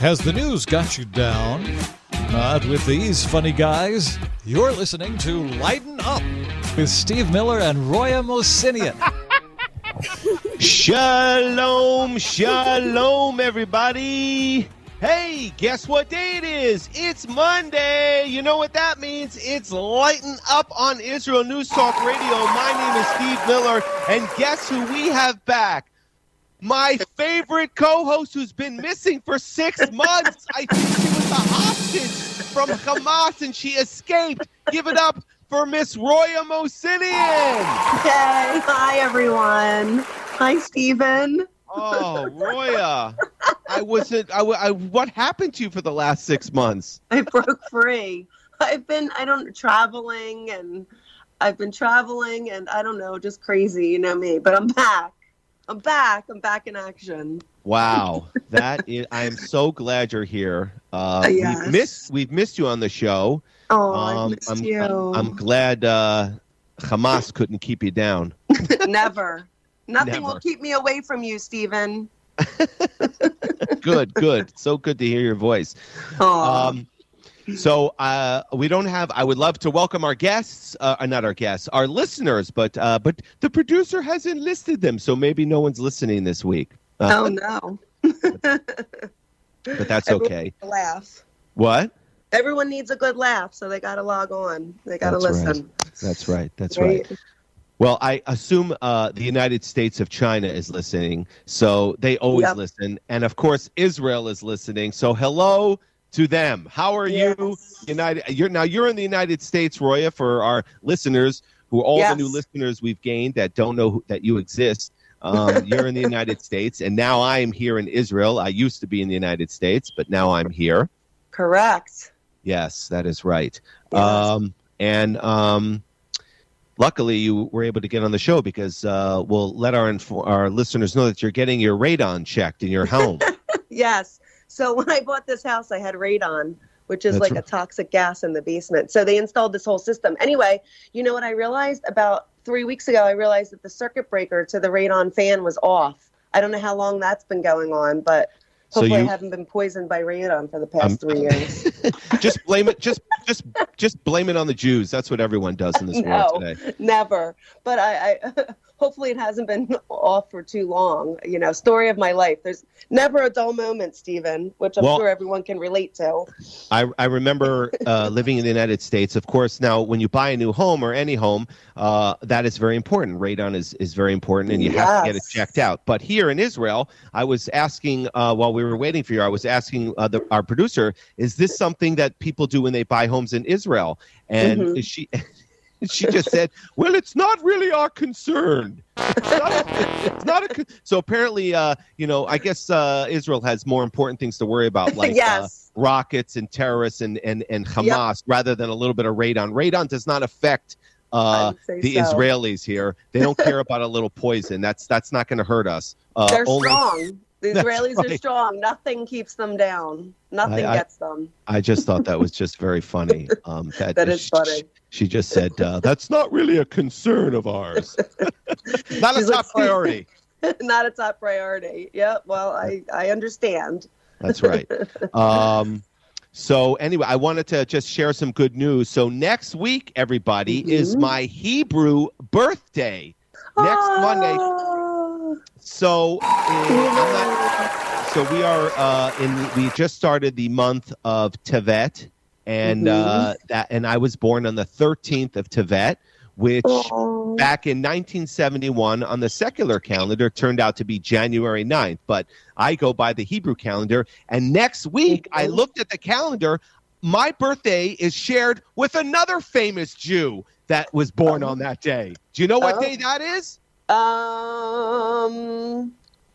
Has the news got you down? Not with these funny guys. You're listening to Lighten Up with Steve Miller and Roya Mosinian. Shalom, shalom, everybody. Hey, guess what day it is? It's Monday. You know what that means? It's Lighten Up on Israel News Talk Radio. My name is Steve Miller, and guess who we have back? My favorite co-host who's been missing for six months. I think she was a hostage from Hamas and she escaped. Give it up for Miss Roya Mosinian. Hey, hi everyone. Hi, Stephen. Oh, Roya. I wasn't. I, I. What happened to you for the last six months? I broke free. I've been, I don't, traveling and I've been traveling and I don't know, just crazy, you know me. But I'm back. I'm back. I'm back in action. Wow, that is. I am so glad you're here. Uh, Yes. We've missed. We've missed you on the show. Oh, I Um, missed I'm, you. I'm, I'm glad uh, Hamas couldn't keep you down. Never. Nothing Never. will keep me away from you, Stephen. Good, good. So good to hear your voice. Oh, Um, so uh, we don't have. I would love to welcome our guests, uh, not our guests, our listeners, but uh, but the producer hasn't listed them, so maybe no one's listening this week. Uh, oh no. but that's okay. laugh. What? Everyone needs a good laugh, so they got to log on. They got to That's right. listen. That's right. That's right. Well, I assume uh, the United States of China is listening, so they always Yep. listen, and of course Israel is listening. So hello to them. How are you, United? You're now you're in the United States, Roya, for our listeners who are all the new listeners we've gained that don't know who, that you exist. Um, you're in the United States, and now I am here in Israel. I used to be in the United States, but now I'm here. Correct. Yes, that is right. Yes. Um, and um, luckily, you were able to get on the show because uh, we'll let our inf- our listeners know that you're getting your radon checked in your home. Yes. So when I bought this house, I had radon, which is That's like right. a toxic gas in the basement. So they installed this whole system. Anyway, you know what I realized about three weeks ago? I realized that the circuit breaker to the radon fan was off. I don't know how long that's been going on, but So hopefully you- I haven't been poisoned by radon for the past Um, three years. just blame it. Just just just blame it on the Jews. That's what everyone does in this world No. today. Never. But I, I hopefully it hasn't been off for too long. You know, story of my life. There's never a dull moment, Stephen, which I'm Well- sure everyone can relate to. I, I remember uh, living in the United States. Of course, now when you buy a new home or any home, uh, that is very important. Radon is, is very important, and you have to get it checked out. But here in Israel, I was asking uh, while we were waiting for you, I was asking uh, the, our producer, is this something that people do when they buy homes in Israel? And Mhm. she. She just said, "Well, it's not really our concern. It's not a, it's not a con-" so apparently, uh, you know, I guess uh, Israel has more important things to worry about, like uh, rockets and terrorists and and and Hamas rather than a little bit of radon. Radon does not affect uh, the so. Israelis here. They don't care about a little poison. That's that's not going to hurt us. Uh, They're only- strong. The Israelis are strong. Nothing keeps them down. Nothing I- I- gets them. I just thought that was just very funny. Um, that That is funny. She just said uh, that's not really a concern of ours. not a She's like, top priority. Not a top priority. Yeah, well, I, I understand. That's right. Um, so anyway, I wanted to just share some good news. So next week, everybody, is Mhm. my Hebrew birthday. Next Monday. Oh. So uh, not, so we are uh, in. We just started the month of Tevet, and uh, that and I was born on the 13th of Tevet, which Oh. back in 1971 on the secular calendar turned out to be January 9th, but I go by the Hebrew calendar. And next week, I looked at the calendar. My birthday is shared with another famous Jew that was born on that day. Do you know what Oh. day that is? Um,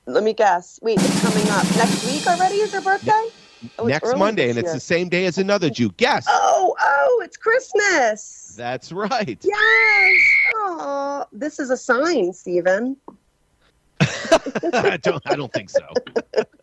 let me guess. Wait, it's coming up next week already. Is your birthday? Oh, next Monday, and it's the same day as another Jew. Guess. Oh, oh, it's Christmas. That's right. Yes. Oh, this is a sign, Stephen. I don't. I don't think so.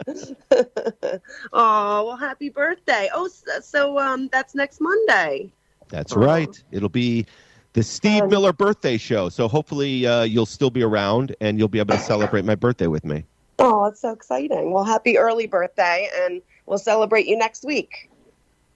oh, well, happy birthday. Oh, so, so um, that's next Monday. That's Oh. right. It'll be the Steve Um, Miller birthday show. So hopefully uh, you'll still be around and you'll be able to celebrate my birthday with me. Oh, that's so exciting. Well, happy early birthday, and we'll celebrate you next week.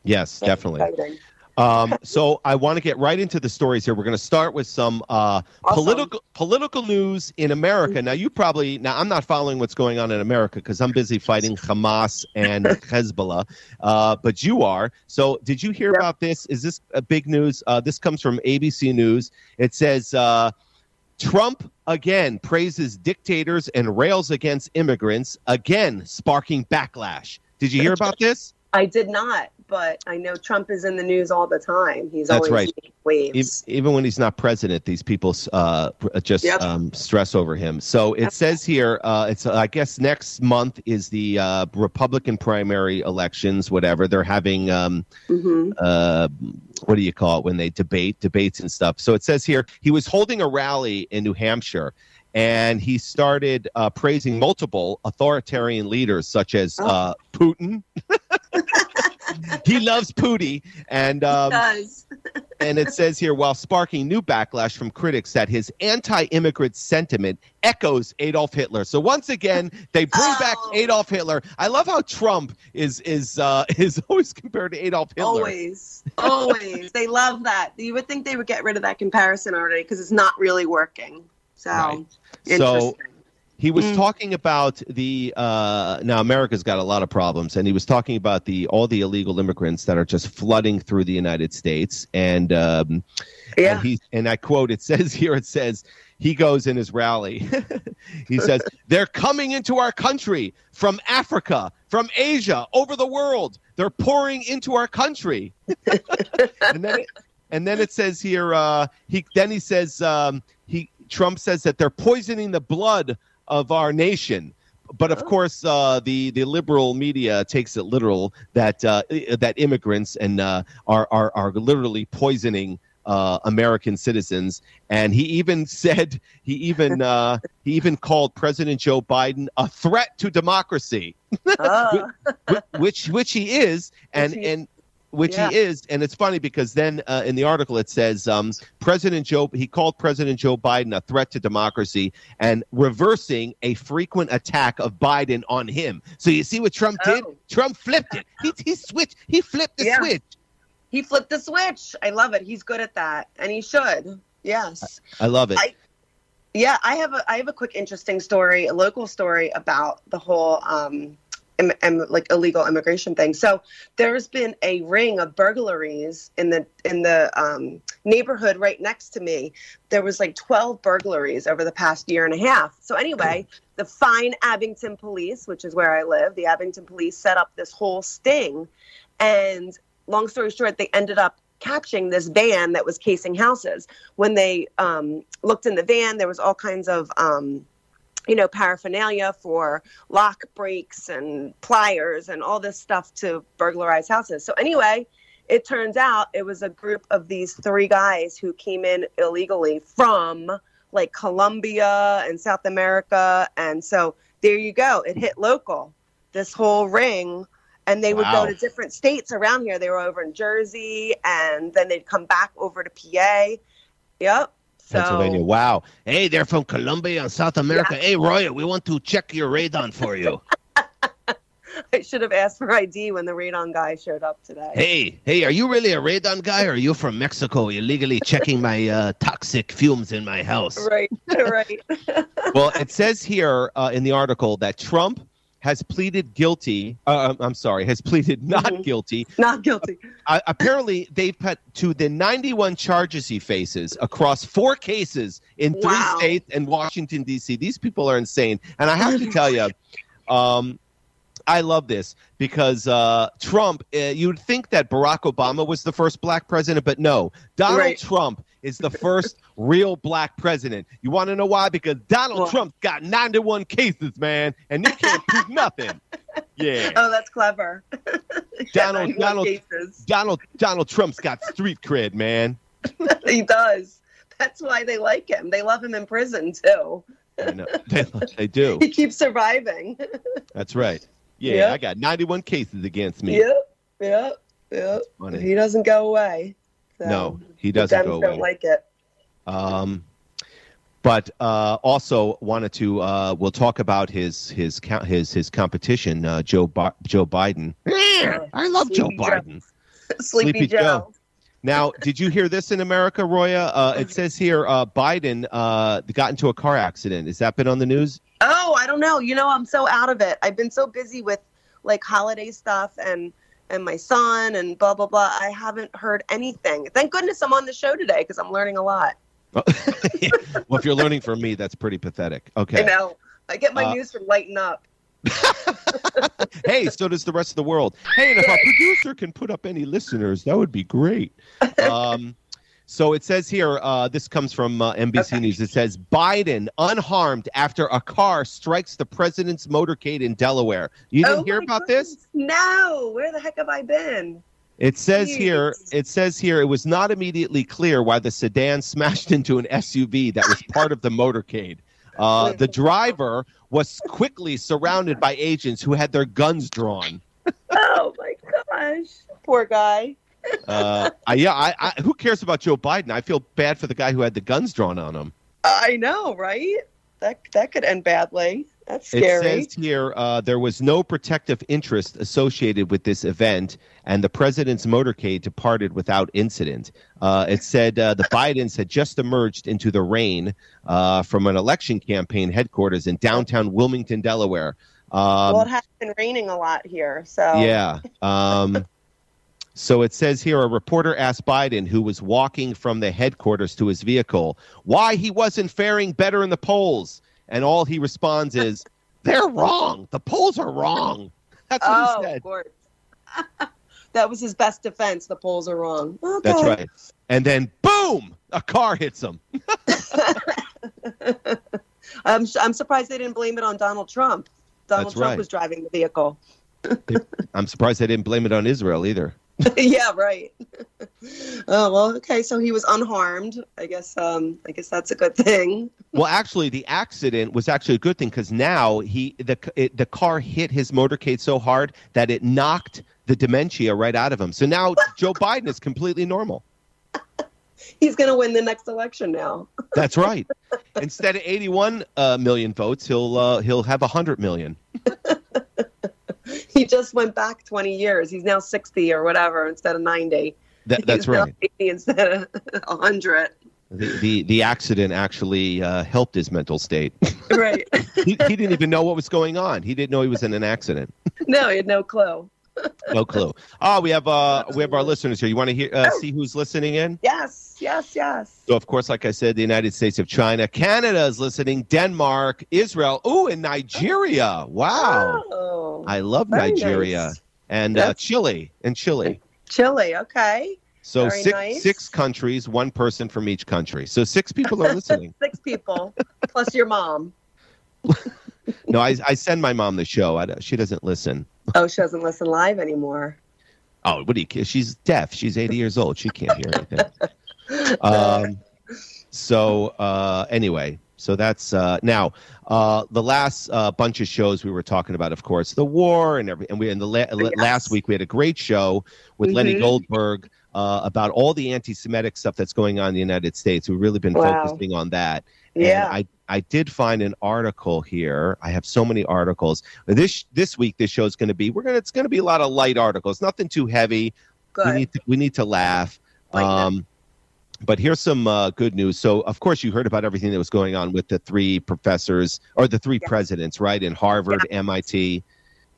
Yes, That's definitely. exciting. Um, so I want to get right into the stories here. We're going to start with some uh, Awesome. political political news in America. Now, you probably now I'm not following what's going on in America because I'm busy fighting Hamas and Hezbollah, uh, but you are. So, did you hear Yep. about this? Is this a big news? Uh, this comes from ABC News. It says. Uh, Trump again praises dictators and rails against immigrants, again sparking backlash. Did you hear about this? I did not, but I know Trump is in the news all the time. He's That's always right. making waves. even when he's not president, these people uh, just Yep. um, stress over him. So it says here, uh, it's uh, I guess next month is the uh, Republican primary elections. Whatever they're having, um, hmm uh, what do you call it when they debate debates and stuff? So it says here he was holding a rally in New Hampshire. And he started uh, praising multiple authoritarian leaders, such as Oh. uh, Putin. he loves Pootie, and um, and it says here while sparking new backlash from critics that his anti-immigrant sentiment echoes Adolf Hitler. So once again, they bring back Oh. Adolf Hitler. I love how Trump is is uh, is always compared to Adolf Hitler. Always, always. they love that. You would think they would get rid of that comparison already because it's not really working. So Right. So he was Mm. talking about the uh, now America's got a lot of problems, and he was talking about the all the illegal immigrants that are just flooding through the United States, and um, yeah. And he and I quote, it says here, it says, he goes in his rally. he says, They're coming into our country from Africa, from Asia, over the world. They're pouring into our country. and then it, and then it says here, uh, he then he says um, Trump says that they're poisoning the blood of our nation. But of course, uh, the the liberal media takes it literal that uh, that immigrants and uh, are, are are literally poisoning uh, American citizens. And he even said he even uh, he even called President Joe Biden a threat to democracy, Oh, wh- which which he is, and he- and which Yeah. he is. And it's funny because then uh, in the article it says um, President Joe he called President Joe Biden a threat to democracy and reversing a frequent attack of Biden on him. So you see what Trump did? Oh. Trump flipped it. He he switched. He flipped the Yeah. switch. he flipped the switch. I love it. He's good at that, and he should. Yes. I love it. I- Yeah, I have a I have a quick interesting story, a local story about the whole um Im- im- like illegal immigration thing. So there's been a ring of burglaries in the in the um, neighborhood right next to me. There was like 12 burglaries over the past year and a half. So anyway, the fine Abington police, which is where I live, the Abington police set up this whole sting, and long story short, they ended up catching this van that was casing houses when they um, looked in the van, there was all kinds of, um, you know, paraphernalia for lock breaks and pliers and all this stuff to burglarize houses. So anyway, it turns out it was a group of these three guys who came in illegally from like Colombia and South America, and so there you go. It hit local. This whole ring and they would Wow. go to different states around here. They were over in Jersey, and then they'd come back over to PA. Yep. So, Pennsylvania. Wow. Hey, they're from Colombia and South America. Hey, Roya, we want to check your radon for you. I should have asked for ID when the radon guy showed up today. hey, hey, are you really a radon guy or are you from Mexico illegally checking my uh, toxic fumes in my house? Right, right. well, it says here uh, in the article that Trump has pleaded guilty. Uh, I'm sorry, has pleaded not Mhm. guilty. Not guilty. Uh, apparently, they've put to the 91 charges he faces across four cases in three Wow. states and Washington D.C. These people are insane, and I have to tell you, um, I love this because uh, Trump. Uh, you'd think that Barack Obama was the first black president, but no, Donald Right. Trump is the first real black president. You want to know why? Because Donald Well- Trump's got 91 cases, man, and you can't prove nothing. Yeah. Oh, that's clever. Donald- Donald- cases. Donald Donald Trump's got street cred, man. he does. That's why they like him. They love him in prison too. I know. They, they do. He keeps surviving. That's right. Yeah, Yeah. I got 91 cases against me. Yep, yep, yep. He doesn't go away. So No, he doesn't Dems go don't like it. Um, but uh, also wanted to. Uh, we'll talk about his his co- his his competition, uh, Joe Bi- Joe Biden. I love Joe Sleepy Joe. Biden. Sleepy, Sleepy Joe. Joe. Now, did you hear this in America, Roya? Uh, it says here uh, Biden uh, got into a car accident. Has that been on the news? Oh, I don't know. You know, I'm so out of it. I've been so busy with like holiday stuff and and my son and blah blah blah. I haven't heard anything. Thank goodness I'm on the show today because I'm learning a lot. well, if you're learning from me, that's pretty pathetic. Okay. You know, I get my Uh, news from Lighten Up. hey, so does the rest of the world. Hey, and if our producer can put up any listeners, that would be great. Um, so it says here, uh, this comes from uh, NBC Okay. News. It says Biden unharmed after a car strikes the president's motorcade in Delaware. You didn't Oh hear my about this? No. Where the heck have I been? It says here, it says here, it was not immediately clear why the sedan smashed into an SUV that was part of the motorcade. Uh, the driver was quickly surrounded by agents who had their guns drawn. Oh my gosh. Poor guy. Uh, I, yeah, I, I, who cares about Joe Biden? I feel bad for the guy who had the guns drawn on him. I know, right? That that could end badly. That's scary. It says here uh, there was no protective interest associated with this event, and the president's motorcade departed without incident. Uh, it said uh, the Bidens had just emerged into the rain uh, from an election campaign headquarters in downtown Wilmington, Delaware. Um, well, it has been raining a lot here, so Yeah. Um, so it says here a reporter asked Biden, who was walking from the headquarters to his vehicle, why he wasn't faring better in the polls. And all he responds is, they're wrong. The polls are wrong. That's what oh, he said. of course. that was his best defense. The polls are wrong. Okay. That's right. And then, boom, a car hits him. I'm I'm surprised they didn't blame it on Donald Trump. Donald That's Trump right. was driving the vehicle. I'm surprised they didn't blame it on Israel either. yeah, right. oh well, okay. So he was unharmed. I guess. Um, I guess that's a good thing. Well, actually, the accident was actually a good thing because now he the it, the car hit his motorcade so hard that it knocked the dementia right out of him. So now Joe Biden is completely normal. He's going to win the next election now. That's right. Instead of 81 uh, million votes, he'll uh, he'll have 100 million. He just went back 20 years. He's now 60 or whatever instead of 90. That, that's He's right. 80 instead of 100. The, the the accident actually uh, helped his mental state. Right. he, he didn't even know what was going on. He didn't know he was in an accident. no, he had no clue. No clue. Oh, we have uh we have our listeners here. You want to hear uh, see who's listening in? Yes, yes, yes. So, of course, like I said, the United States of China, Canada is listening, Denmark, Israel, ooh, and Nigeria. Wow. Oh, I love Nigeria. nice. And uh, Chile, and Chile. Chile, okay. So Very six nice. six countries, one person from each country. So six people are listening. Six people plus your mom. no, I, I send my mom the show. I, she doesn't listen. Oh, she doesn't listen live anymore. Oh, what do you? She's deaf. She's 80 years old. She can't hear anything. Um, so uh, anyway, so that's uh, now uh, the last uh, bunch of shows we were talking about. Of course, the war and every and we in the la- Yes. last week we had a great show with Lenny Mhm. Goldberg uh, about all the anti-Semitic stuff that's going on in the United States. We've really been Wow. focusing on that. And Yeah. I I did find an article here. I have so many articles. This this week this show is going to be we're going it's going to be a lot of light articles. Nothing too heavy. We Good. need to, we need to laugh. Up. Um, but here's some uh, good news. So, of course, you heard about everything that was going on with the three professors or the three Yeah. presidents, right? In Harvard, MIT,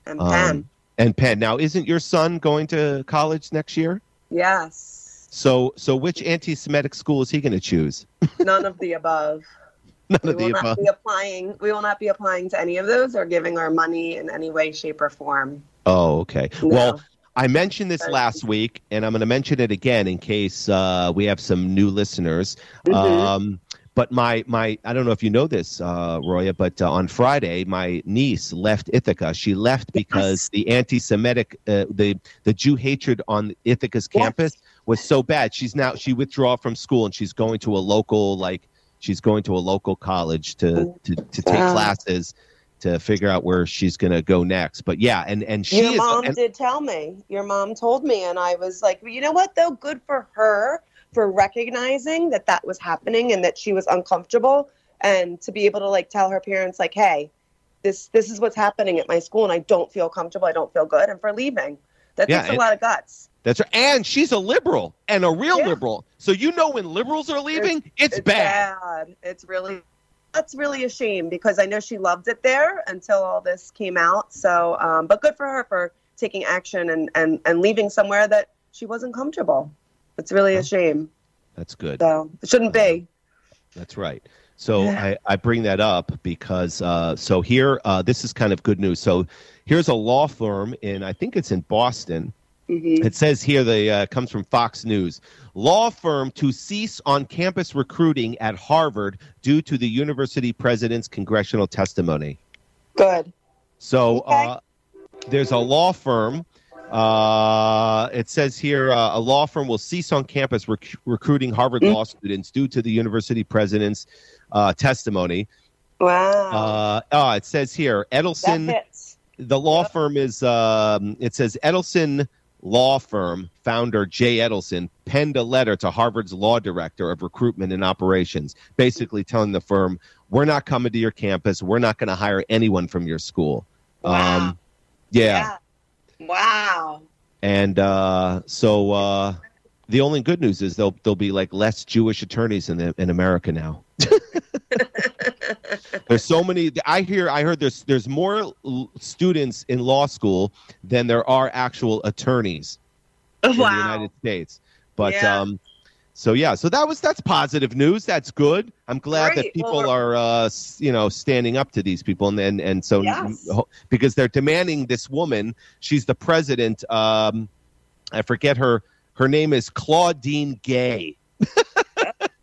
and um, Penn. and Penn. Now, isn't your son going to college next year? Yes. So, so which anti-Semitic school is he going to choose? None of the above. None We of the will not above. be applying. We will not be applying to any of those or giving our money in any way, shape, or form. Oh, okay. No. Well, I mentioned this last week, and I'm going to mention it again in case uh, we have some new listeners. Mhm. Um, but my my I don't know if you know this, uh, Roya, but uh, on Friday, my niece left Ithaca. She left because the anti-Semitic, uh, the the Jew hatred on Ithaca's Yes. campus was so bad. She's now she withdraw from school and she's going to a local like she's going to a local college to oh, to, to take classes to figure out where she's going to go next. But yeah, and and she Your is mom and- did tell me. Your mom told me, and I was like, well, you know what, though? Good for her for recognizing that that was happening and that she was uncomfortable and to be able to like tell her parents like, hey, this this is what's happening at my school, and I don't feel comfortable. I don't feel good, and for leaving. That Yeah, takes a and- lot of guts. That's right. And she's a liberal and a real Yeah. liberal. So you know when liberals are leaving, it's, bad. bad. It's really that's really a shame because I know she loved it there until all this came out. So, um, but good for her for taking action and and and leaving somewhere that she wasn't comfortable. It's really a shame. That's good. So it shouldn't be. That's right. So I, I bring that up because uh, so here uh, this is kind of good news. So here's a law firm in I think it's in Boston. Mhm. It says here the uh, comes from Fox News. Law firm to cease on campus recruiting at Harvard due to the university president's congressional testimony. Good. So Okay. uh, there's a law firm. Uh, it says here uh, a law firm will cease on campus rec- recruiting Harvard Mm. law students due to the university president's uh, testimony. Wow. Uh, oh, it says here Edelson. The law Yep. firm is. Um, it says Edelson Law Firm founder Jay Edelson penned a letter to Harvard's law director of recruitment and operations, basically telling the firm, "We're not coming to your campus. We're not going to hire anyone from your school." Wow. Um, yeah. Wow. And uh, so uh, the only good news is there'll there'll be like less Jewish attorneys in the, in America now. there's so many. I hear I heard there's there's more l- students in law school than there are actual attorneys in the United States. But Yeah. um, so yeah, so that was that's positive news. That's good. I'm glad that people Well, are uh, you know standing up to these people and and, and so Yes. because they're demanding this woman. She's the president. Um, I forget her. Her name is Claudine Gay.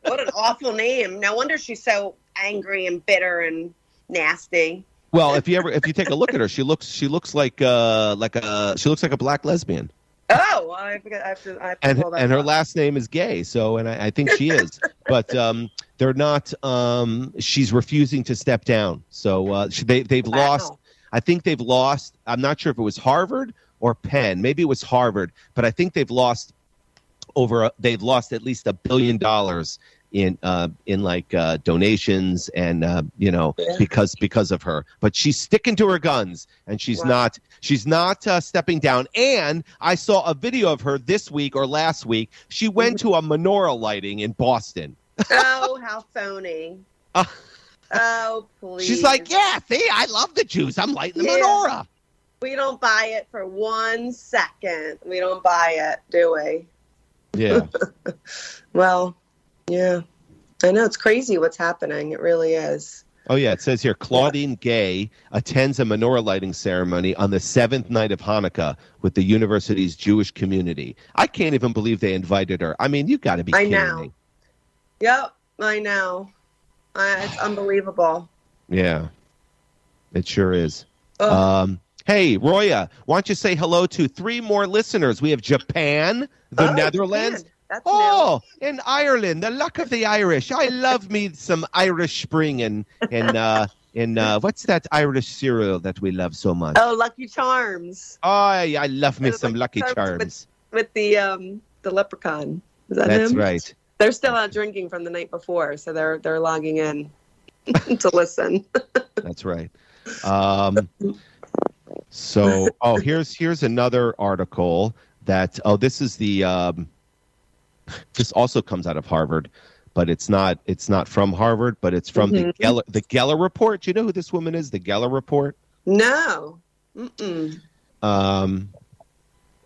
What an awful name. No wonder she's so angry and bitter and nasty. Well, if you ever if you take a look at her, she looks she looks like uh like a she looks like a black lesbian, Oh, I forget. I have to. I have to and and her up. last name is Gay. So, and I, I think she is, but um they're not. Um, she's refusing to step down. So uh, she, they they've Wow. lost. I think they've lost. I'm not sure if it was Harvard or Penn. Maybe it was Harvard, but I think they've lost over. A, they've lost at least a billion dollars in uh, in like uh, donations and uh, you know Yeah. because because of her. But she's sticking to her guns, and she's Wow. not she's not uh, stepping down. And I saw a video of her this week or last week. She went Mm-hmm. to a menorah lighting in Boston. Oh, how phony. Uh, oh, please. She's like, yeah, see, I love the Jews. I'm lighting the Yeah. menorah. we don't buy it for one second. We don't buy it, do we? Yeah. Well, yeah. I know it's crazy what's happening. It really is. Oh yeah, it says here Claudine Gay attends a menorah lighting ceremony on the seventh night of Hanukkah with the university's Jewish community. I can't even believe they invited her. I mean, you got to be I kidding know. me. Yep, I know. Uh, it's unbelievable. Yeah, it sure is. Ugh. Um, hey, Roya, why don't you say hello to three more listeners? We have Japan, the Oh, Netherlands. Japan. That's Oh, in Ireland, the luck of the Irish. I love me some Irish spring and and uh, and uh, what's that Irish cereal that we love so much? Oh, Lucky Charms Oh, I, I love me some Lucky Charms with- with the um the leprechaun. Is that That's him? right. They're still out drinking from the night before, so they're they're logging in to listen. That's right. Um, so, oh, here's here's another article that oh, this is the um, this also comes out of Harvard, but it's not it's not from Harvard, but it's from the Mhm. Geller the Geller report. Do you know who this woman is? The Geller report. No. Mm-mm. Um,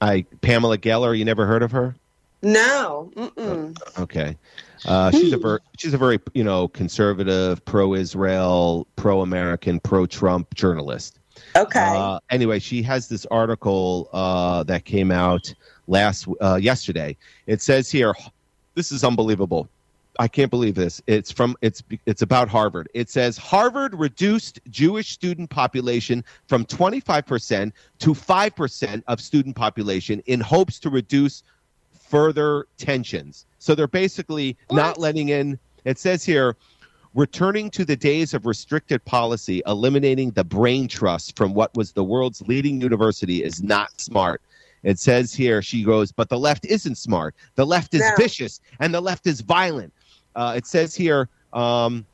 I Pamela Geller. You never heard of her? No. Mm-mm. Okay. Uh, she's a ver- she's a very you know conservative, pro-Israel, pro-American, pro-Trump journalist. Okay. Uh, anyway, she has this article uh, that came out last uh, yesterday. It says here, this is unbelievable. I can't believe this. It's from it's it's about Harvard. It says Harvard reduced Jewish student population from 25% to 5% of student population in hopes to reduce further tensions. So they're basically not letting in it says here returning to the days of restricted policy, eliminating the brain trust from what was the world's leading university is not smart. It says here, she goes, but the left isn't smart. The left is No. vicious and the left is violent. Uh, it says here, um,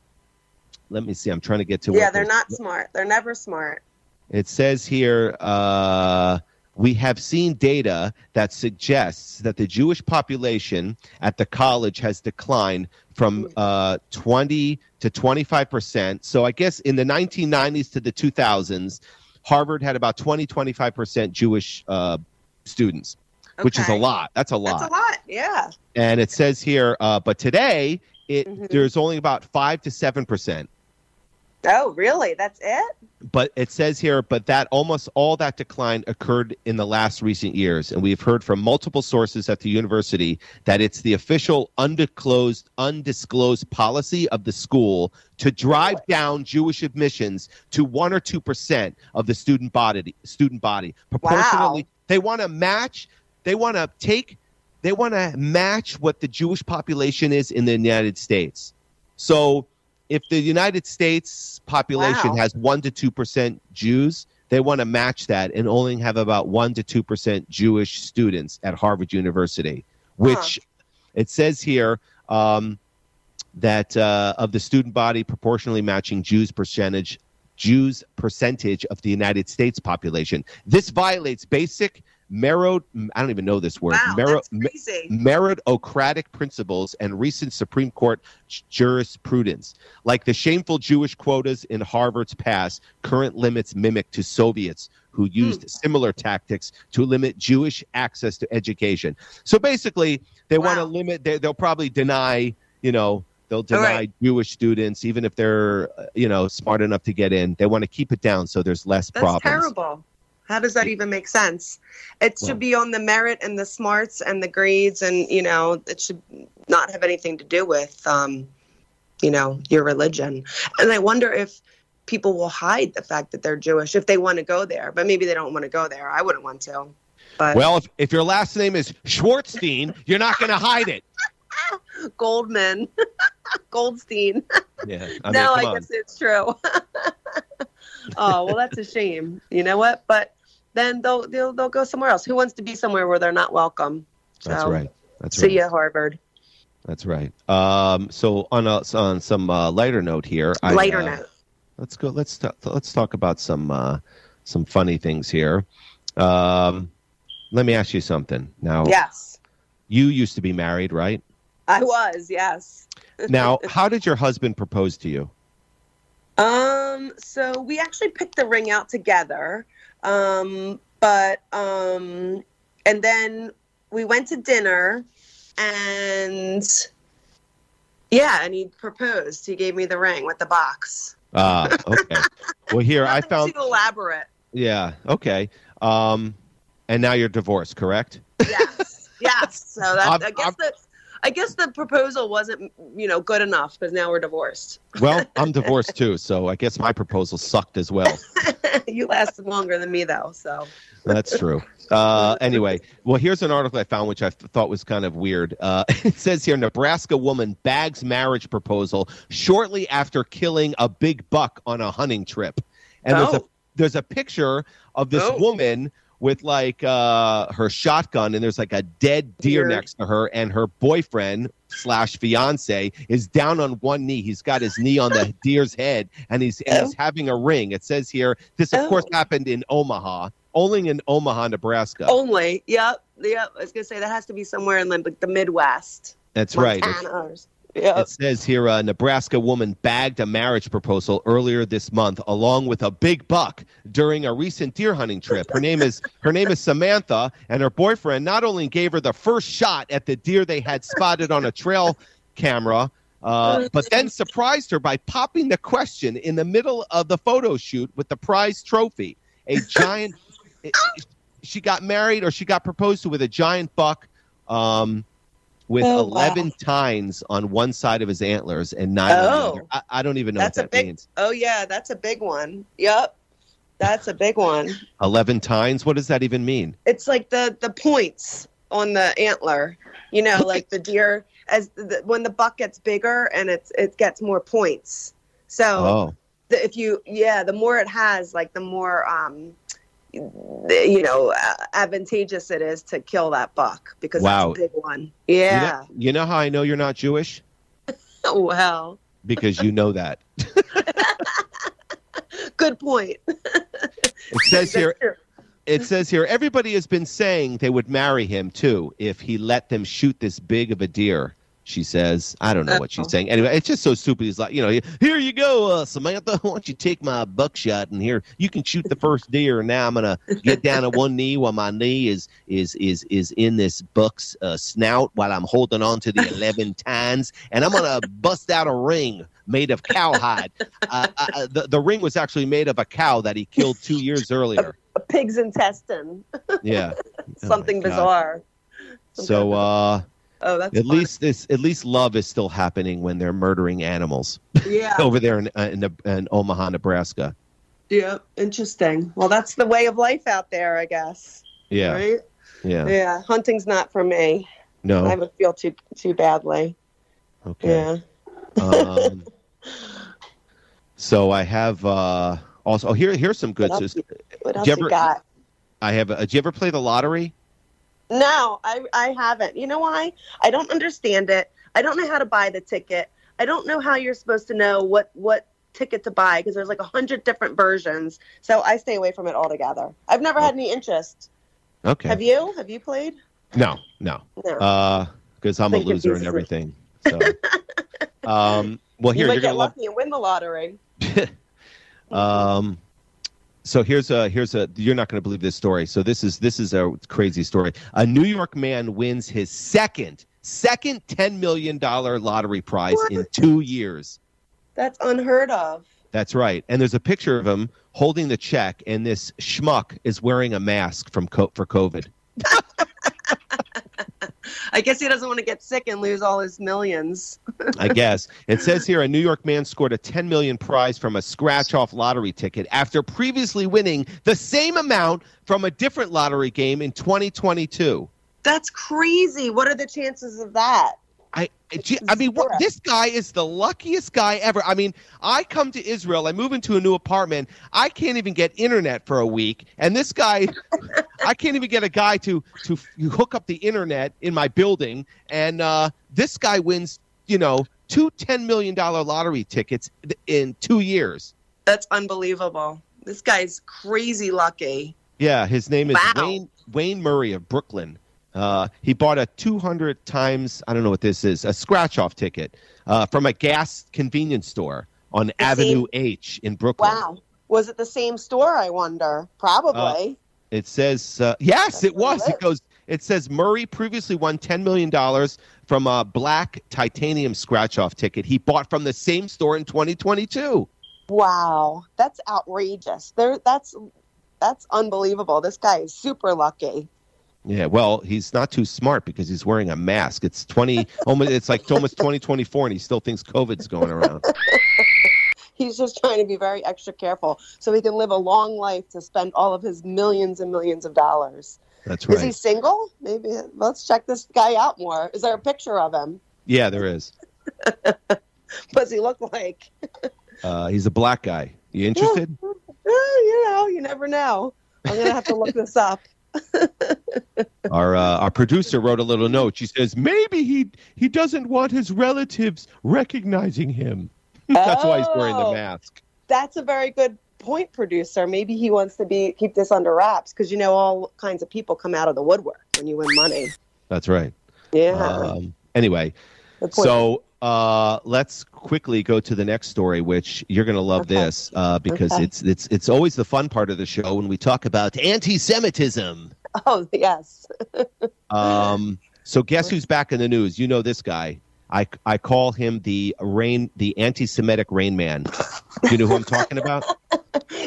let me see. I'm trying to get to. Yeah, they're not smart. They're never smart. It says here, uh, we have seen data that suggests that the Jewish population at the college has declined from uh, 20 to 25 percent. So I guess in the 1990s to the 2000s, Harvard had about 20, 25 percent Jewish uh, students, which is a lot. That's a lot. That's a lot. Yeah. And it says here, uh, but today it Mhm. there's only about five to seven percent. Oh, really? That's it? but it says here, but that almost all that decline occurred in the last recent years. And we've heard from multiple sources at the university that it's the official undisclosed, undisclosed policy of the school to drive down Jewish admissions to one or two percent of the student body. Student body proportionally, they want to match. They want to take. They want to match what the Jewish population is in the United States. So if the United States population Wow. has one to two percent Jews, they want to match that and only have about one to two percent Jewish students at Harvard University, which it says here um, that uh, of the student body proportionally matching Jews percentage Jews percentage of the United States population. This violates basic merit. I don't even know this word. Wow, crazy. meritocratic principles and recent Supreme Court jurisprudence, like the shameful Jewish quotas in Harvard's past, current limits mimic to Soviets who used similar tactics to limit Jewish access to education. So basically, they want to limit. They, they'll probably deny. You know, they'll deny right. Jewish students, even if they're uh, you know smart enough to get in. They want to keep it down so there's less That's problems. terrible. How does that even make sense? It should be on the merit and the smarts and the grades, and you know, it should not have anything to do with, um, you know, your religion. And I wonder if people will hide the fact that they're Jewish if they want to go there, but maybe they don't want to go there. I wouldn't want to. But Well, if, if your last name is Schwartzstein, you're not going to hide it. Goldman, Goldstein. Yeah. I mean, no, I on. guess it's true. oh well, that's a shame. You know what? But then they'll they'll they'll go somewhere else. Who wants to be somewhere where they're not welcome? That's right. That's right. See you, Harvard. That's right. Um, so on a, on some uh, lighter note here, I, Lighter uh, note. Let's go. Let's t- let's talk about some uh, some funny things here. Um, let me ask you something. Now, Yes, you used to be married, right? I was. Yes. Now, how did your husband propose to you? Um. So we actually picked the ring out together. Um. But um. And then we went to dinner, and yeah, and he proposed. He gave me the ring with the box. Ah, okay. well, here I found. too elaborate. Yeah. Okay. Um, and now you're divorced, correct? Yes. yes. So that I'm- I guess the I guess the proposal wasn't you know good enough because now we're divorced. Well, I'm divorced too, so I guess my proposal sucked as well. you lasted longer than me though, so That's true. Uh, anyway, well, here's an article I found which I thought was kind of weird. Uh, it says here Nebraska woman bags marriage proposal shortly after killing a big buck on a hunting trip. And there's a Oh. there's a picture of this Oh. woman with like uh, her shotgun, and there's like a dead deer Weird. next to her, and her boyfriend slash fiance is down on one knee. He's got his knee on the deer's head, and he's and he's Oh. having a ring. It says here this, of Oh. course, happened in Omaha, only in Omaha, Nebraska. only yep yep. I was gonna say that has to be somewhere in like the Midwest. That's right. Montana or- It says here a Nebraska woman bagged a marriage proposal earlier this month along with a big buck during a recent deer hunting trip. Her name is her name is Samantha and her boyfriend not only gave her the first shot at the deer they had spotted on a trail camera uh, but then surprised her by popping the question in the middle of the photo shoot with the prize trophy. A giant she got married or she got proposed to with a giant buck um, with Oh, wow. 11 tines on one side of his antlers and nine on the Oh. other. I, I don't even know That's what that big- means. Oh yeah, that's a big one. Yep. That's a big one. 11 tines? What does that even mean? It's like the the points on the antler. You know, like the deer as the, when the buck gets bigger and it's it gets more points. So Oh, the, if you yeah, the more it has, like the more um you know advantageous it is to kill that buck because Wow. that's a big one. you Yeah. know, you know how I know you're not Jewish? well. because you know that. Good point. It says here it says here everybody has been saying they would marry him too if he let them shoot this big of a deer. She says, I don't know what she's saying. Anyway, it's just so stupid. He's like, you know, here you go, uh, Samantha. Why don't you take my buckshot and here you can shoot the first deer. And now I'm gonna get down on one knee while my knee is is is is in this buck's uh, snout while I'm holding on to the eleven tines, and I'm gonna bust out a ring made of cowhide. Uh, uh, the the ring was actually made of a cow that he killed two years earlier. A pig's intestine. Yeah, Something Oh bizarre. So uh, oh, that's at funny. least this at least love is still happening when they're murdering animals yeah, over there in, uh, in, in Omaha, Nebraska. yeah, interesting. Well, that's the way of life out there, I guess. Yeah, Right? yeah. Yeah, hunting's not for me. No. I would feel too too badly. okay. Yeah. Um, so I have uh, also. Oh, here here's some good. What else So, What else you ever- got? I have. Uh, did you ever play the lottery? No, I I haven't. You know why? I don't understand it. I don't know how to buy the ticket. I don't know how you're supposed to know what what ticket to buy because there's like a hundred different versions. So I stay away from it altogether. I've never had any interest. Okay. Have you? Have you played? No, no. No. Because I'm a loser and everything. So, um, well, you here might you're get gonna love. lucky and win the lottery. Um, so here's a here's a you're not going to believe this story. So this is this is a crazy story. A New York man wins his second second ten million dollar lottery prize in two years. That's unheard of. That's right. And there's a picture of him holding the check, and this schmuck is wearing a mask from co- for COVID. I guess he doesn't want to get sick and lose all his millions. I guess. It says here a New York man scored a 10 million prize from a scratch off lottery ticket after previously winning the same amount from a different lottery game in 2022. That's crazy. What are the chances of that? I gee, I mean what, this guy is the luckiest guy ever. I mean, I come to Israel, I move into a new apartment, I can't even get internet for a week, and this guy I can't even get a guy to to hook up the internet in my building and uh, this guy wins, you know, two 10 million dollar lottery tickets in 2 years. That's unbelievable. This guy's crazy lucky. Yeah, his name is Wow. Wayne Wayne Murray of Brooklyn. Uh, he bought a 200 times I don't know what this is a scratch off ticket uh, from a gas convenience store on Avenue H in Brooklyn. Wow. Was it the same store, I wonder? Probably. It says uh, yes, That's it what it was. Goes. It says Murray previously won 10 million dollars from a black titanium scratch off ticket he bought from the same store in 2022. wow. That's outrageous. There that's that's unbelievable. This guy is super lucky. Yeah, well, he's not too smart because he's wearing a mask. It's 20 almost it's like almost 2024 and he still thinks COVID's going around. He's just trying to be very extra careful so he can live a long life to spend all of his millions and millions of dollars. That's right. Is he single? Maybe let's check this guy out more. Is there a picture of him? Yeah, there is. What does he look like? Uh, he's a black guy. You interested? Eh, you know, you never know. I'm gonna have to look this up. Our uh, our producer wrote a little note. She says maybe he he doesn't want his relatives recognizing him. That's why he's wearing the Oh. mask. That's a very good point, producer. Maybe he wants to be keep this under wraps because you know all kinds of people come out of the woodwork when you win money. That's right. Yeah. Um, anyway, so uh, let's quickly go to the next story, which you're going to love Okay. this uh, because Okay. it's it's it's always the fun part of the show when we talk about anti-Semitism. oh yes. Um, so guess who's back in the news? You know this guy. I, I call him the rain the anti-Semitic Rain Man. You know who I'm talking about?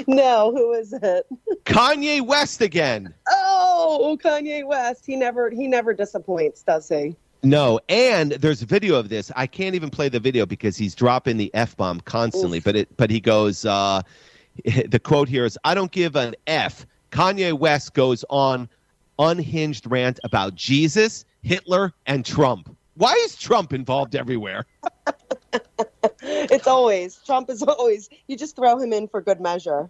No, who is it? Kanye West again. Oh, Kanye West. He never he never disappoints, does he? No, and there's a video of this. I can't even play the video because he's dropping the f bomb constantly. Oof. But it, but he goes. Uh, the quote here is, "I don't give an f." Kanye West goes on unhinged rant about Jesus, Hitler, and Trump. Why is Trump involved everywhere? It's always Trump is always you just throw him in for good measure.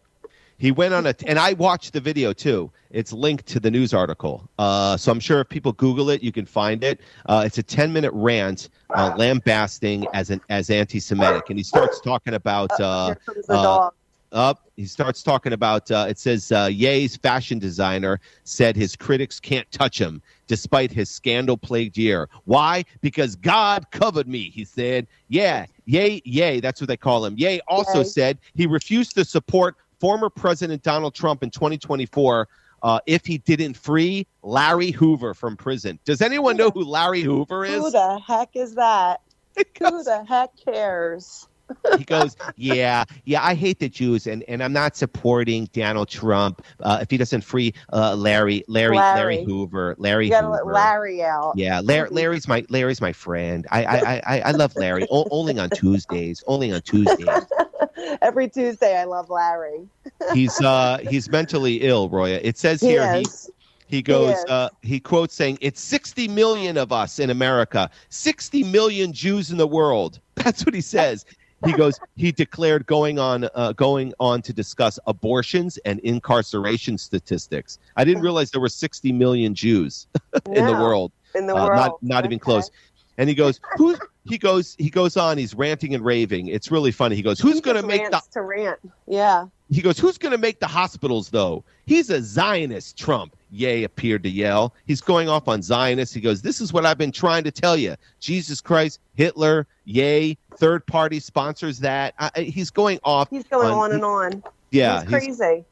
He went on a, and I watched the video too. It's linked to the news article. Uh, so I'm sure if people Google it, you can find it. Uh, it's a 10 minute rant uh, lambasting as an as anti-Semitic, and he starts talking about. Uh, comes uh, up. He starts talking about. Uh, it says uh, Ye's fashion designer said his critics can't touch him despite his scandal-plagued year. Why? Because God covered me. He said, "Yeah, Ye, Ye." That's what they call him. Ye also Yay. said he refused to support former President Donald Trump in 2024. Uh, if he didn't free Larry Hoover from prison. Does anyone know who Larry Hoover is? Who the heck is that? Who the heck cares? He goes, yeah, yeah, I hate the Jews, and, and I'm not supporting Donald Trump uh, if he doesn't free uh, Larry, Larry, Larry, Larry. Hoover, Larry Hoover. let Larry out. Yeah, Larry, Larry's my Larry's my friend. I I I, I- love Larry. O- only on Tuesdays. Only on Tuesdays. Every Tuesday, I love Larry. He's uh he's mentally ill, Roya. It says here he is. he goes is. uh he quotes saying it's 60 million of us in America, 60 million Jews in the world. That's what he says. He goes he declared going on uh, going on to discuss abortions and incarceration statistics. I didn't realize there were 60 million Jews in the world. In the Uh, world. not not even close. And he goes, who? He goes, he goes on. He's ranting and raving. It's really funny. He goes, who's going to make the? rants to rant? Yeah. He goes, who's going to make the hospitals though? He's a Zionist. Trump, yay, appeared to yell. He's going off on Zionists. He goes, this is what I've been trying to tell you. Jesus Christ, Hitler, yay, third party sponsors that. I, he's going off. He's going On- on and on. Yeah, He's he's- crazy.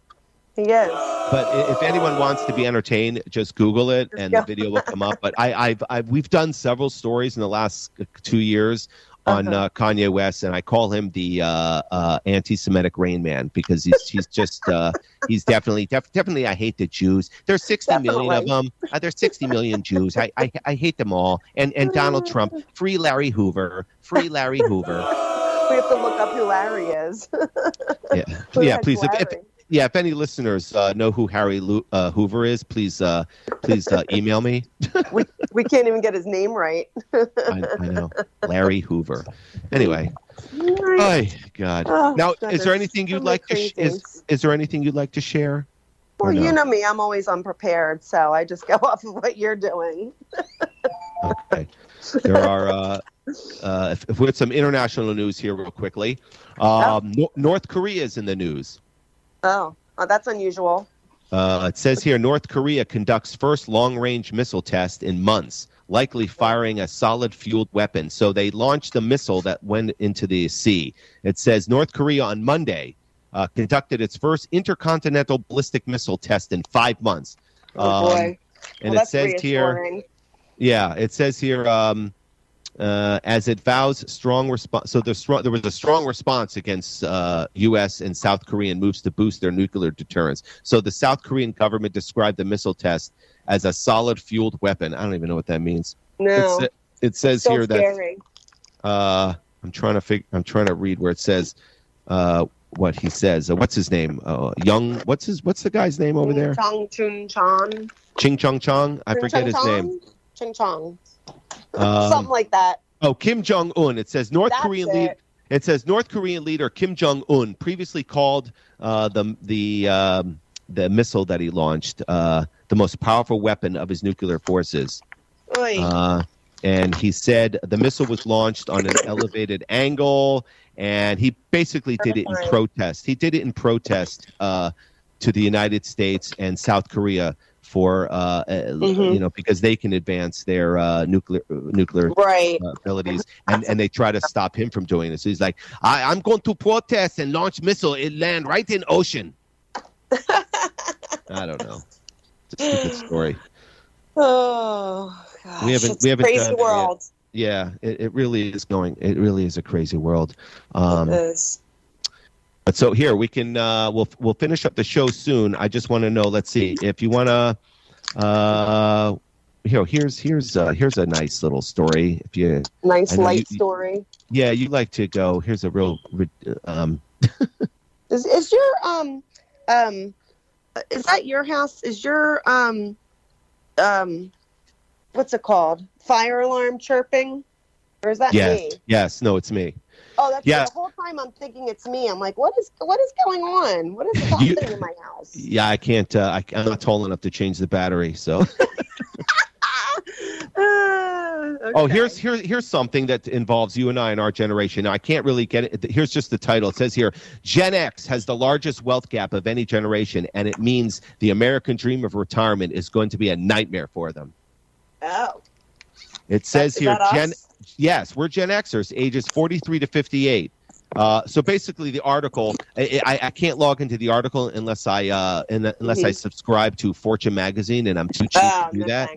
He is. But if anyone wants to be entertained, just Google it, and the video will come up. But I, I've, I've, we've done several stories in the last uh, two years on Uh-huh. uh, Kanye West, and I call him the uh, uh, anti-Semitic Rain Man because he's, he's just, uh, he's definitely, def- definitely. I hate the Jews. There's 60 million of them. Uh, there's 60 million Jews. I, I, I hate them all. And, and Donald Trump, free Larry Hoover, free Larry Hoover. We have to look up who Larry is. Yeah, yeah. Please, if, if? Yeah, if any listeners uh, know who Harry Lu- uh, Hoover is, please, uh, please uh, email me. we, we can't even get his name right. I, I know Larry Hoover. Anyway, oh God. Oh, now, is there anything you'd So like to? Sh- is, is there anything you'd like to share? Well, you know me, I'm always unprepared, so I just go off of what you're doing. Okay. There are. Uh, uh, if, if we had some international news here, real quickly, um, Nor- North Korea is in the news. Oh, oh that's unusual. Uh, it says here North Korea conducts first long range missile test in months, likely firing a solid fueled weapon. So they launched a missile that went into the sea. It says North Korea on Monday uh, conducted its first intercontinental ballistic missile test in five months. Oh, Um, boy. And well, it that's says here, yeah, it says here, um, uh, as it vows strong response. So there's strong, there was a strong response against uh, U.S. and South Korean moves to boost their nuclear deterrence. So the South Korean government described the missile test as a solid fueled weapon. I don't even know what that means. No. It's, it says so here that uh, I'm trying to fig- I'm trying to read where it says uh, what he says. Uh, what's his name? Uh, Young. What's his? What's the guy's name over there? Chong Chun Chon. Ching Chong Chong. I forget his name. Chong? Ching Chong. Um, Something like that. Oh, Kim Jong Un. It says North That's Korean leader. It says North Korean leader Kim Jong Un previously called uh, the the um, the missile that he launched uh, the most powerful weapon of his nuclear forces. Oy. Uh, and he said the missile was launched on an elevated angle, and he basically did it in protest. He did it in protest uh, to the United States and South Korea for uh, uh, Mhm. you know because they can advance their uh, nuclear nuclear right. uh, abilities, and, and they try to stop him from doing this. He's like, I, I'm going to protest and launch missile. It land right in ocean. I don't know. It's a stupid story. Oh, gosh. We haven't- It's we haven't crazy done it Yeah, it, it really is going. It really is a crazy world. Um, it is. But so here we can. Uh, we'll we'll finish up the show soon. I just want to know. Let's see if you want to. Uh, here, here's here's uh, here's a nice little story. If you Nice light you- story. yeah, you like to go. Here's a real. Um, Is is your um um is that your house? Is your um um what's it called? Fire alarm chirping? Or is that yes, me? yes. No, it's me. Oh, that's Yeah. the whole time I'm thinking it's me. I'm like, what is what is going on? What is You- happening in my house? Yeah, I can't. Uh, I, I'm not tall enough to change the battery. So, Ah, oh, here's here's here's something that involves you and I in our generation. Now, I can't really get it. Here's just the title. It says here, Gen X has the largest wealth gap of any generation, and it means the American dream of retirement is going to be a nightmare for them. oh, It says here, that us? Yes, we're Gen Xers, ages 43 to 58. Uh, so basically, the article I, I, I can't log into the article unless I uh, unless I Mhm. subscribe to Fortune magazine, and I'm too cheap Oh, to do no that.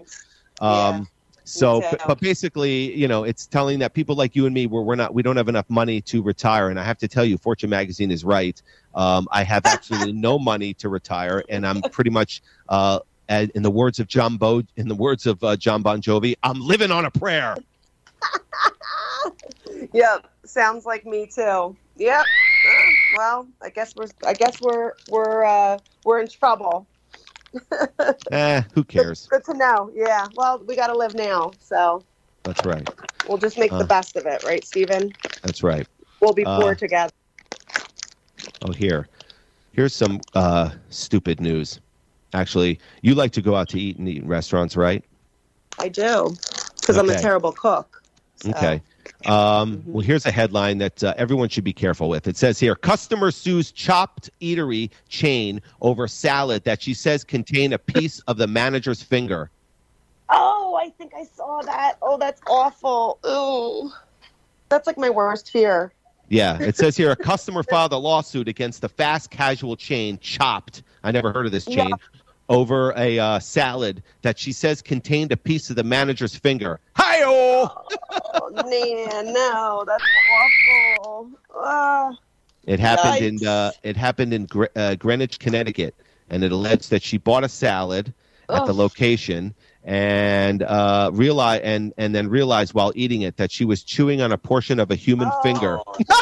Um, so, but, but basically, you know, it's telling that people like you and me, we're, we're not, we don't have enough money to retire. And I have to tell you, Fortune magazine is right. Um, I have absolutely no money to retire, and I'm pretty much, uh, in the words of John Bo, in the words of uh, John Bon Jovi, I'm living on a prayer. Yep, sounds like me too. Yep. Uh, well, I guess we're I guess we're we're uh, we're in trouble. Eh, who cares? Good to know. Yeah. Well, we got to live now, so That's right. we'll just make Uh. the best of it, right, Stephen? That's right. We'll be Uh. poor together. Oh, here, here's some uh, stupid news. Actually, you like to go out to eat and eat in restaurants, right? I do, because I'm a terrible cook. So. Okay. Um, Mhm. Well, here's a headline that uh, everyone should be careful with. It says here customer sues Chopt eatery chain over salad that she says contain a piece of the manager's finger. Oh, I think I saw that. Oh, that's awful. Ooh, that's like my worst fear. Yeah, it says here a customer filed a lawsuit against the fast casual chain Chopt. I never heard of this chain. Over a uh, salad that she says contained a piece of the manager's finger. Hi-oh! Oh man, no, that's awful. Ah. It happened in uh, it happened in Gre- uh, Greenwich, Connecticut, and it alleged that she bought a salad at the location and uh, realize and and then realized while eating it that she was chewing on a portion of a human finger. Oh, No,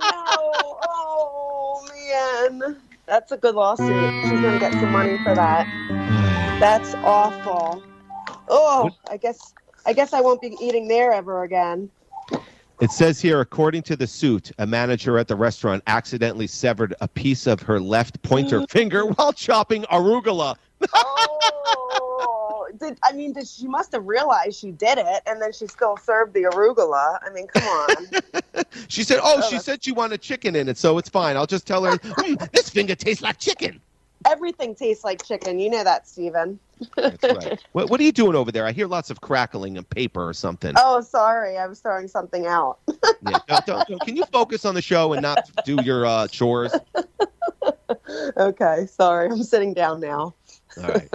no. Oh man, that's a good lawsuit. She's gonna get some money for that. That's awful. Oh, I guess I guess I won't be eating there ever again. It says here, according to the suit, a manager at the restaurant accidentally severed a piece of her left pointer finger while chopping arugula. Oh, did I mean? Did she must have realized she did it, and then she still served the arugula? I mean, come on. She said, "Oh, Oh, she that's- said she wanted chicken in it, so it's fine. I'll just tell her "Mm, this finger tastes like chicken." Everything tastes like chicken. You know that, Steven. That's right. What, what are you doing over there? I hear lots of crackling and paper or something. Oh, sorry, I was throwing something out. Yeah, don't- don't- don't- Can you focus on the show and not do your uh, chores? okay, sorry. I'm sitting down now. All right.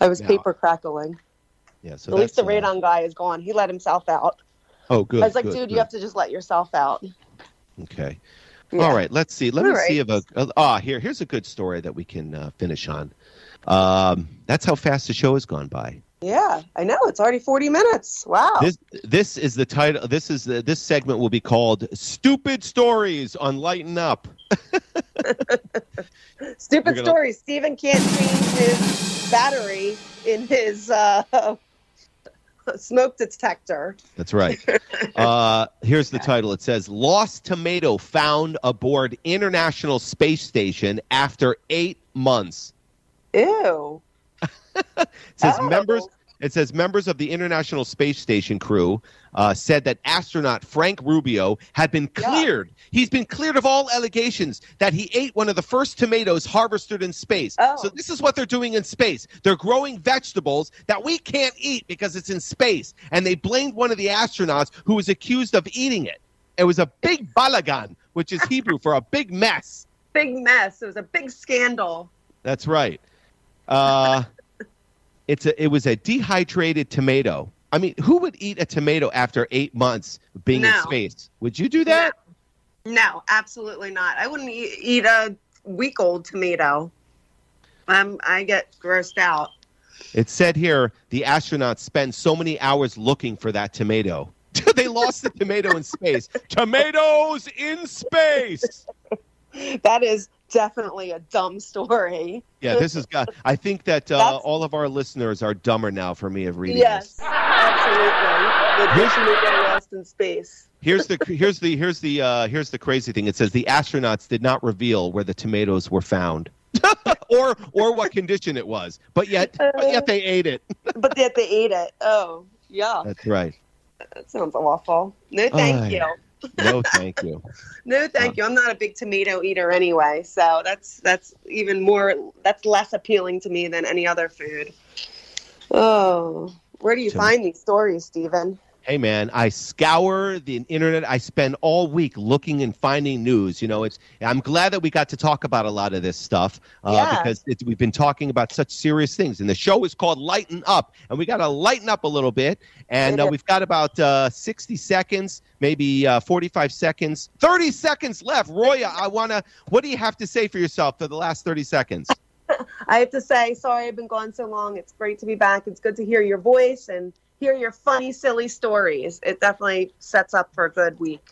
I was Now- paper crackling. Yeah. So At least the that's, uh, radon guy is gone. He let himself out. Oh, good. I was like, good, dude, good. you have to just let yourself out. Okay. Yeah. All right. Let's see. Let All me see if a ah here here's a good story that we can uh, finish on. Um, that's how fast the show has gone by. Yeah, I know. It's already 40 minutes. Wow. This this is the title. This is the, this segment will be called "Stupid Stories on Lighten Up." Stupid gonna- story. Steven can't change his battery in his uh, smoke detector. That's right. Uh, here's the title. It says "Lost Tomato Found Aboard International Space Station After Eight Months." Ew. It says Oh. members. It says members of the International Space Station crew uh, said that astronaut Frank Rubio had been Yeah. cleared. He's been cleared of all allegations that he ate one of the first tomatoes harvested in space. Oh. So this is what they're doing in space. They're growing vegetables that we can't eat because it's in space, and they blamed one of the astronauts who was accused of eating it. It was a big balagan, which is Hebrew for a big mess. Big mess. It was a big scandal. That's right. Uh, it's a, it was a dehydrated tomato. I mean, who would eat a tomato after eight months being in space? Would you do that? No, absolutely not. I wouldn't eat, eat a week old tomato. Um, I get grossed out. It said here the astronauts spend so many hours looking for that tomato. they lost the tomato in space. Tomatoes in space. That is definitely a dumb story. Yeah, this is. Uh, I think that uh, all of our listeners are dumber now for me of reading Yes, this. absolutely. The Here's- tomato lost in space. Here's the here's the here's the uh, here's the crazy thing. It says the astronauts did not reveal where the tomatoes were found, or or what condition it was, but yet but yet they ate it. but yet they ate it. Oh, yeah. That's right. That sounds awful. No, thank Ay. you. No, thank you. No, thank you. I'm not a big tomato eater anyway, so that's that's even more that's less appealing to me than any other food. Oh, where do you Tom- find these stories, Stephen? Hey man, I scour the internet. I spend all week looking and finding news. You know, it's. I'm glad that we got to talk about a lot of this stuff uh, Yeah. because it, we've been talking about such serious things. And the show is called Lighten Up, and we got to lighten up a little bit. And uh, we've got about uh, 60 seconds, maybe uh, 45 seconds, 30 seconds left. Roya, I wanna. What do you have to say for yourself for the last 30 seconds? I have to say, sorry I've been gone so long. It's great to be back. It's good to hear your voice and hear your funny, silly stories. It definitely sets up for a good week.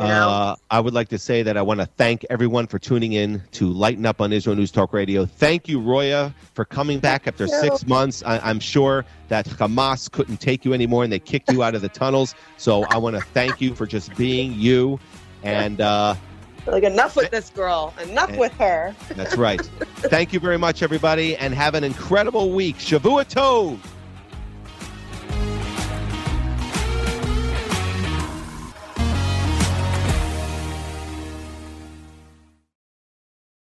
You know? Uh, I would like to say that I want to thank everyone for tuning in to Lighten Up on Israel News Talk Radio. Thank you, Roya, for coming back after six months. I, I'm sure that Hamas couldn't take you anymore and they kicked you out of the tunnels. So I want to thank you for just being you. And uh, like enough with this girl. Enough Eh. with her. that's right. thank you very much, everybody, and have an incredible week. Shavua Tov.